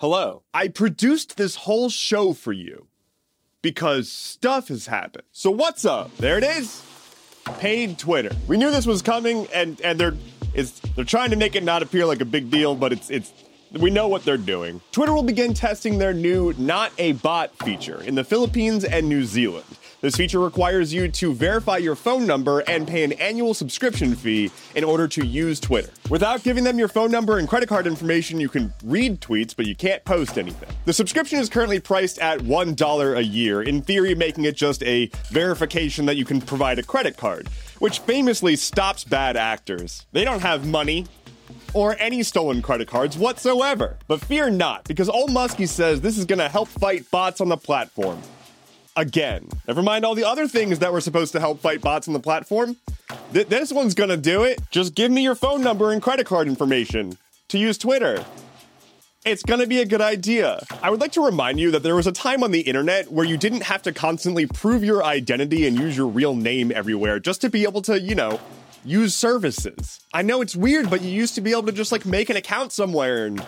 Hello. I produced this whole show for you because stuff has happened. So what's up? There it is. Paid Twitter. We knew this was coming, and and they're it's they're trying to make it not appear like a big deal, but it's it's we know what they're doing. Twitter will begin testing their new not a bot feature in the Philippines and New Zealand. This feature requires you to verify your phone number and pay an annual subscription fee in order to use Twitter. Without giving them your phone number and credit card information, you can read tweets, but you can't post anything. The subscription is currently priced at $1 a year, in theory, making it just a verification that you can provide a credit card, which famously stops bad actors. They don't have money, or any stolen credit cards whatsoever. But fear not, because old Muskie says this is gonna help fight bots on the platform again. Never mind all the other things that were supposed to help fight bots on the platform. Th- this one's gonna do it. Just give me your phone number and credit card information to use Twitter. It's gonna be a good idea. I would like to remind you that there was a time on the internet where you didn't have to constantly prove your identity and use your real name everywhere just to be able to, you know, use services. I know it's weird, but you used to be able to just like make an account somewhere and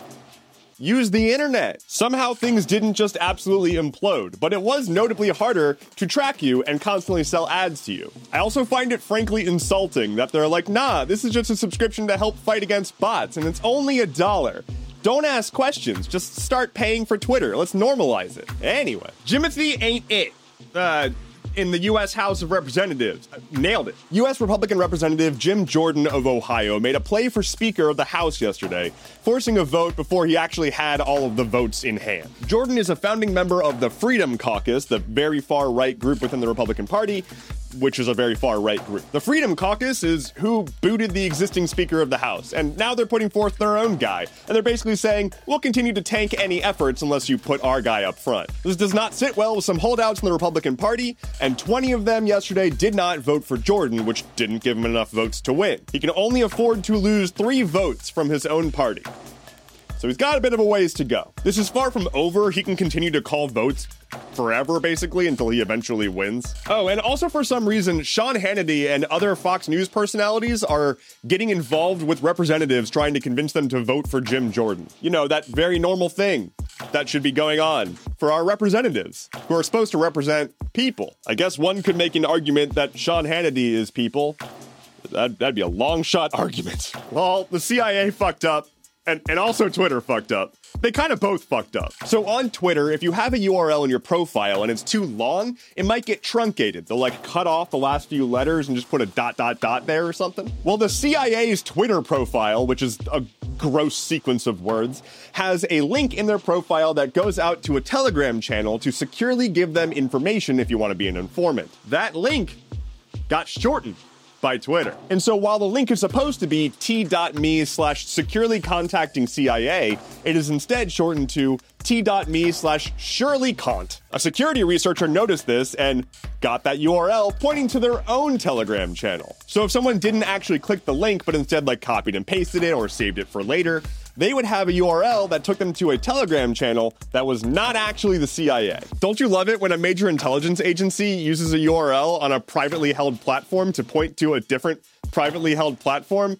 use the internet. Somehow things didn't just absolutely implode, but it was notably harder to track you and constantly sell ads to you. I also find it frankly insulting that they're like, nah, this is just a subscription to help fight against bots, and it's only a dollar. Don't ask questions, just start paying for Twitter. Let's normalize it. Anyway, Jimothy ain't it. Uh, in the U.S. House of Representatives. Nailed it. U.S. Republican Representative Jim Jordan of Ohio made a play for Speaker of the House yesterday, forcing a vote before he actually had all of the votes in hand. Jordan is a founding member of the Freedom Caucus, the very far right group within the Republican Party, which is a very far right group. The Freedom Caucus is who booted the existing Speaker of the House, and now they're putting forth their own guy. And they're basically saying, we'll continue to tank any efforts unless you put our guy up front. This does not sit well with some holdouts in the Republican Party, and 20 of them yesterday did not vote for Jordan, which didn't give him enough votes to win. He can only afford to lose three votes from his own party. So he's got a bit of a ways to go. This is far from over. He can continue to call votes forever, basically, until he eventually wins. Oh, and also for some reason, Sean Hannity and other Fox News personalities are getting involved with representatives trying to convince them to vote for Jim Jordan. You know, that very normal thing that should be going on for our representatives who are supposed to represent people. I guess one could make an argument that Sean Hannity is people. That'd, that'd be a long shot argument. Well, the CIA fucked up and, and also Twitter fucked up. They kind of both fucked up. So on Twitter, if you have a URL in your profile and it's too long, it might get truncated. They'll like cut off the last few letters and just put a dot dot dot there or something. Well, the CIA's Twitter profile, which is a gross sequence of words, has a link in their profile that goes out to a Telegram channel to securely give them information if you want to be an informant. That link got shortened by Twitter. And so while the link is supposed to be t.me slash securely contacting CIA, it is instead shortened to t.me slash Shirley Kant. A security researcher noticed this and got that URL pointing to their own Telegram channel. So if someone didn't actually click the link but instead like copied and pasted it or saved it for later, they would have a URL that took them to a Telegram channel that was not actually the CIA. Don't you love it when a major intelligence agency uses a URL on a privately held platform to point to a different privately held platform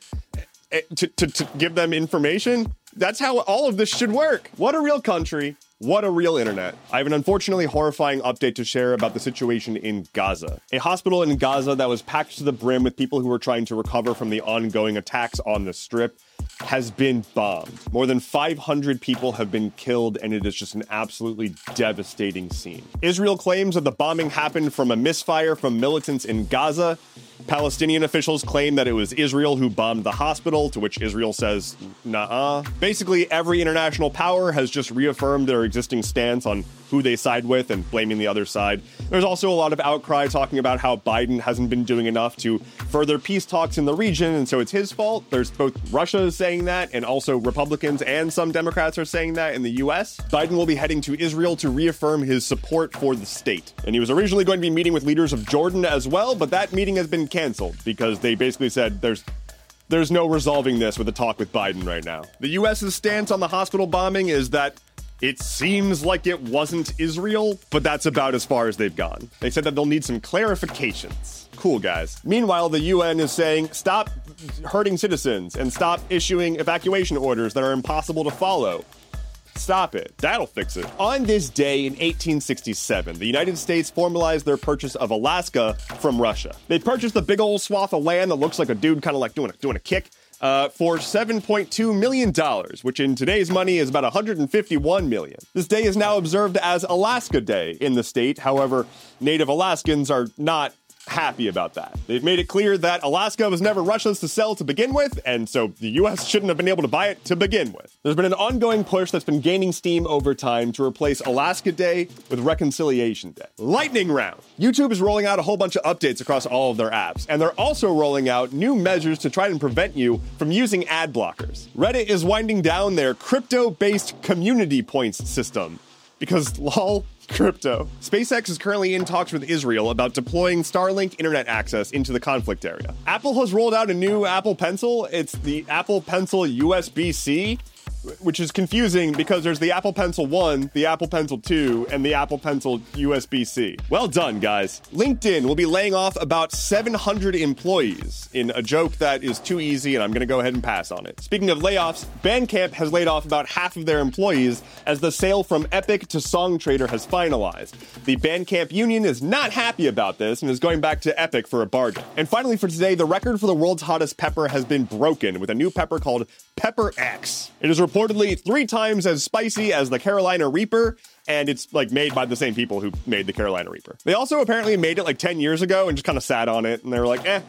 eh, to, to, to give them information? That's how all of this should work. What a real country. What a real internet. I have an unfortunately horrifying update to share about the situation in Gaza. A hospital in Gaza that was packed to the brim with people who were trying to recover from the ongoing attacks on the strip has been bombed. More than 500 people have been killed, and it is just an absolutely devastating scene. Israel claims that the bombing happened from a misfire from militants in Gaza. Palestinian officials claim that it was Israel who bombed the hospital, to which Israel says, nah. Basically, every international power has just reaffirmed their existing stance on who they side with and blaming the other side. There's also a lot of outcry talking about how Biden hasn't been doing enough to further peace talks in the region, and so it's his fault. There's both Russia saying that, and also Republicans and some Democrats are saying that in the US. Biden will be heading to Israel to reaffirm his support for the state. And he was originally going to be meeting with leaders of Jordan as well, but that meeting has been canceled because they basically said there's there's no resolving this with a talk with Biden right now. The US's stance on the hospital bombing is that it seems like it wasn't Israel, but that's about as far as they've gone. They said that they'll need some clarifications. Cool, guys. Meanwhile, the UN is saying stop hurting citizens and stop issuing evacuation orders that are impossible to follow. Stop it. That'll fix it. On this day in 1867, the United States formalized their purchase of Alaska from Russia. They purchased a big old swath of land that looks like a dude kind of like doing a, doing a kick. Uh, for $7.2 million, which in today's money is about 151 million. This day is now observed as Alaska Day in the state. However, Native Alaskans are not happy about that. They've made it clear that Alaska was never Russia's to sell to begin with, and so the US shouldn't have been able to buy it to begin with. There's been an ongoing push that's been gaining steam over time to replace Alaska Day with Reconciliation Day. Lightning round. YouTube is rolling out a whole bunch of updates across all of their apps, and they're also rolling out new measures to try and prevent you from using ad blockers. Reddit is winding down their crypto-based community points system because lol crypto. SpaceX is currently in talks with Israel about deploying Starlink internet access into the conflict area. Apple has rolled out a new Apple Pencil. It's the Apple Pencil USB C which is confusing because there's the Apple Pencil 1, the Apple Pencil 2, and the Apple Pencil USB C. Well done, guys. LinkedIn will be laying off about 700 employees in a joke that is too easy, and I'm going to go ahead and pass on it. Speaking of layoffs, Bandcamp has laid off about half of their employees as the sale from Epic to Songtradr has finalized. The Bandcamp union is not happy about this and is going back to Epic for a bargain. And finally, for today, the record for the world's hottest pepper has been broken with a new pepper called Pepper X. It is reportedly three times as spicy as the Carolina Reaper, and it's like made by the same people who made the Carolina Reaper. They also apparently made it like 10 years ago and just kind of sat on it, and they were like, eh,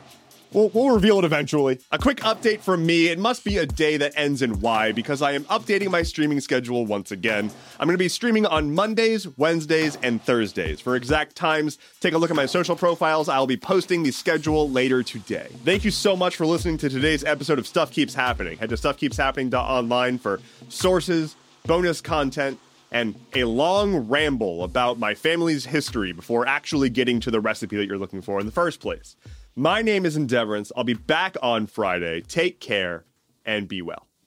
We'll, we'll, reveal it eventually. A quick update from me. It must be a day that ends in Y because I am updating my streaming schedule once again. I'm going to be streaming on Mondays, Wednesdays, and Thursdays. For exact times, take a look at my social profiles. I'll be posting the schedule later today. Thank you so much for listening to today's episode of Stuff Keeps Happening. Head to stuffkeepshappening.online for sources, bonus content, and a long ramble about my family's history before actually getting to the recipe that you're looking for in the first place. My name is Endeavorance. I'll be back on Friday. Take care and be well.